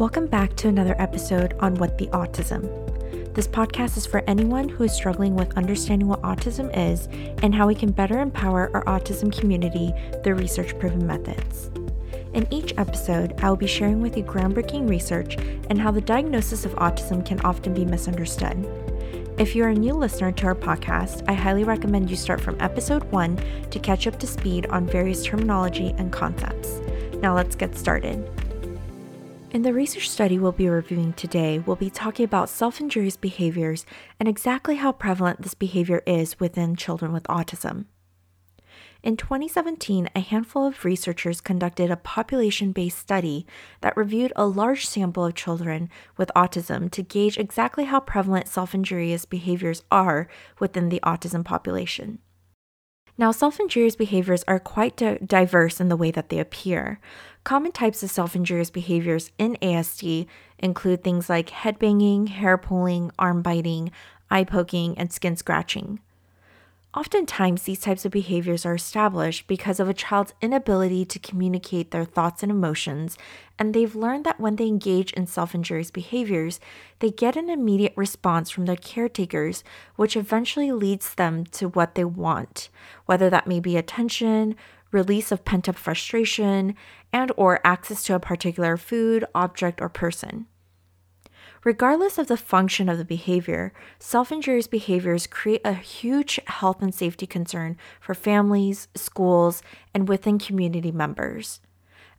Welcome back to another episode on What the Autism. This podcast is for anyone who is struggling with understanding what autism is and how we can better empower our autism community through research proven methods. In each episode, I will be sharing with you groundbreaking research and how the diagnosis of autism can often be misunderstood. If you're a new listener to our podcast, I highly recommend you start from episode one to catch up to speed on various terminology and concepts. Now let's get started. In the research study we'll be reviewing today, we'll be talking about self injurious behaviors and exactly how prevalent this behavior is within children with autism. In 2017, a handful of researchers conducted a population based study that reviewed a large sample of children with autism to gauge exactly how prevalent self injurious behaviors are within the autism population. Now, self injurious behaviors are quite di- diverse in the way that they appear. Common types of self injurious behaviors in ASD include things like head banging, hair pulling, arm biting, eye poking, and skin scratching. Oftentimes, these types of behaviors are established because of a child's inability to communicate their thoughts and emotions, and they've learned that when they engage in self injurious behaviors, they get an immediate response from their caretakers, which eventually leads them to what they want, whether that may be attention, release of pent up frustration, and or access to a particular food, object, or person. Regardless of the function of the behavior, self injurious behaviors create a huge health and safety concern for families, schools, and within community members.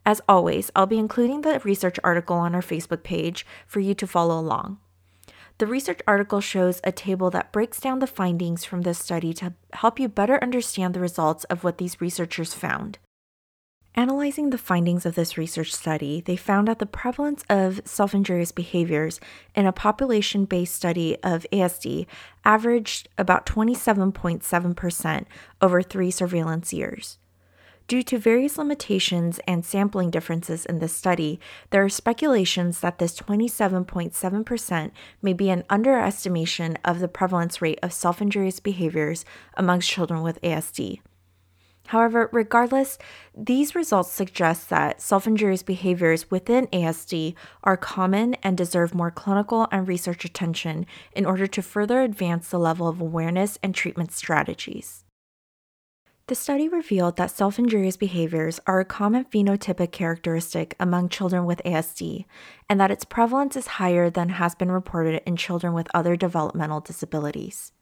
As always, I'll be including the research article on our Facebook page for you to follow along. The research article shows a table that breaks down the findings from this study to help you better understand the results of what these researchers found. Analyzing the findings of this research study, they found that the prevalence of self injurious behaviors in a population based study of ASD averaged about 27.7% over three surveillance years. Due to various limitations and sampling differences in this study, there are speculations that this 27.7% may be an underestimation of the prevalence rate of self injurious behaviors amongst children with ASD. However, regardless, these results suggest that self injurious behaviors within ASD are common and deserve more clinical and research attention in order to further advance the level of awareness and treatment strategies. The study revealed that self injurious behaviors are a common phenotypic characteristic among children with ASD, and that its prevalence is higher than has been reported in children with other developmental disabilities.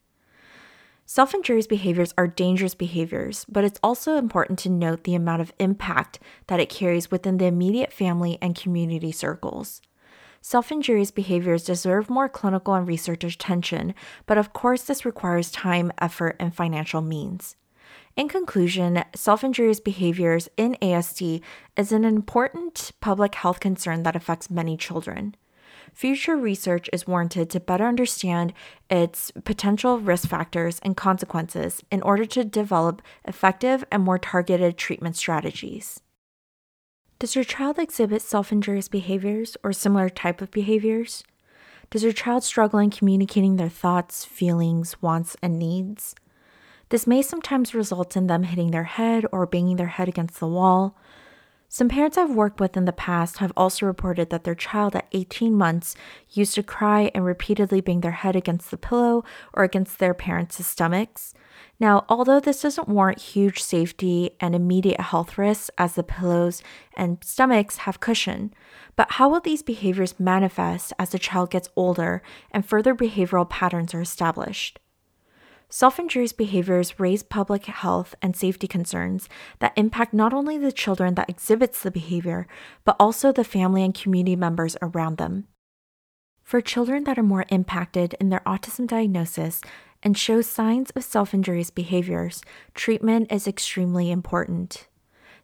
Self injurious behaviors are dangerous behaviors, but it's also important to note the amount of impact that it carries within the immediate family and community circles. Self injurious behaviors deserve more clinical and research attention, but of course, this requires time, effort, and financial means. In conclusion, self injurious behaviors in ASD is an important public health concern that affects many children future research is warranted to better understand its potential risk factors and consequences in order to develop effective and more targeted treatment strategies. Does your child exhibit self injurious behaviors or similar type of behaviors? Does your child struggle in communicating their thoughts, feelings, wants, and needs? This may sometimes result in them hitting their head or banging their head against the wall, some parents I've worked with in the past have also reported that their child at 18 months used to cry and repeatedly bang their head against the pillow or against their parents' stomachs. Now, although this doesn't warrant huge safety and immediate health risks as the pillows and stomachs have cushion, but how will these behaviors manifest as the child gets older and further behavioral patterns are established? Self injurious behaviors raise public health and safety concerns that impact not only the children that exhibits the behavior, but also the family and community members around them. For children that are more impacted in their autism diagnosis and show signs of self injurious behaviors, treatment is extremely important.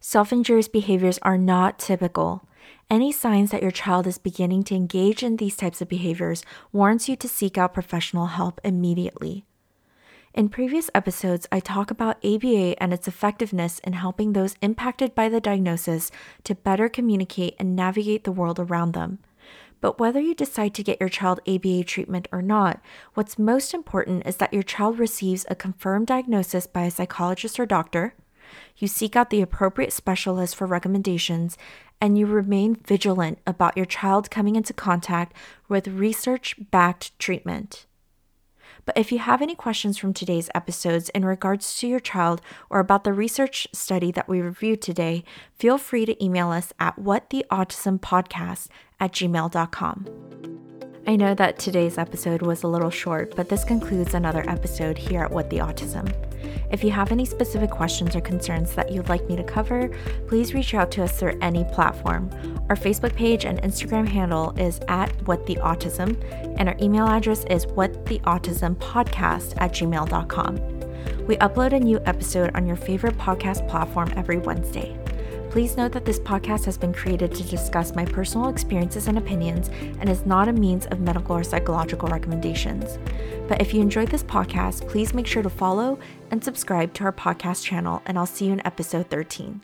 Self injurious behaviors are not typical. Any signs that your child is beginning to engage in these types of behaviors warrants you to seek out professional help immediately. In previous episodes, I talk about ABA and its effectiveness in helping those impacted by the diagnosis to better communicate and navigate the world around them. But whether you decide to get your child ABA treatment or not, what's most important is that your child receives a confirmed diagnosis by a psychologist or doctor, You seek out the appropriate specialist for recommendations, and you remain vigilant about your child coming into contact with research backed treatment. But if you have any questions from today's episodes in regards to your child or about the research study that we reviewed today, feel free to email us at whattheautismpodcast at gmail.com. I know that today's episode was a little short, but this concludes another episode here at What the Autism. If you have any specific questions or concerns that you'd like me to cover, please reach out to us through any platform. Our Facebook page and Instagram handle is at What the Autism, and our email address is whattheautismpodcast at gmail.com. We upload a new episode on your favorite podcast platform every Wednesday. Please note that this podcast has been created to discuss my personal experiences and opinions and is not a means of medical or psychological recommendations. But if you enjoyed this podcast, please make sure to follow and subscribe to our podcast channel, and I'll see you in episode 13.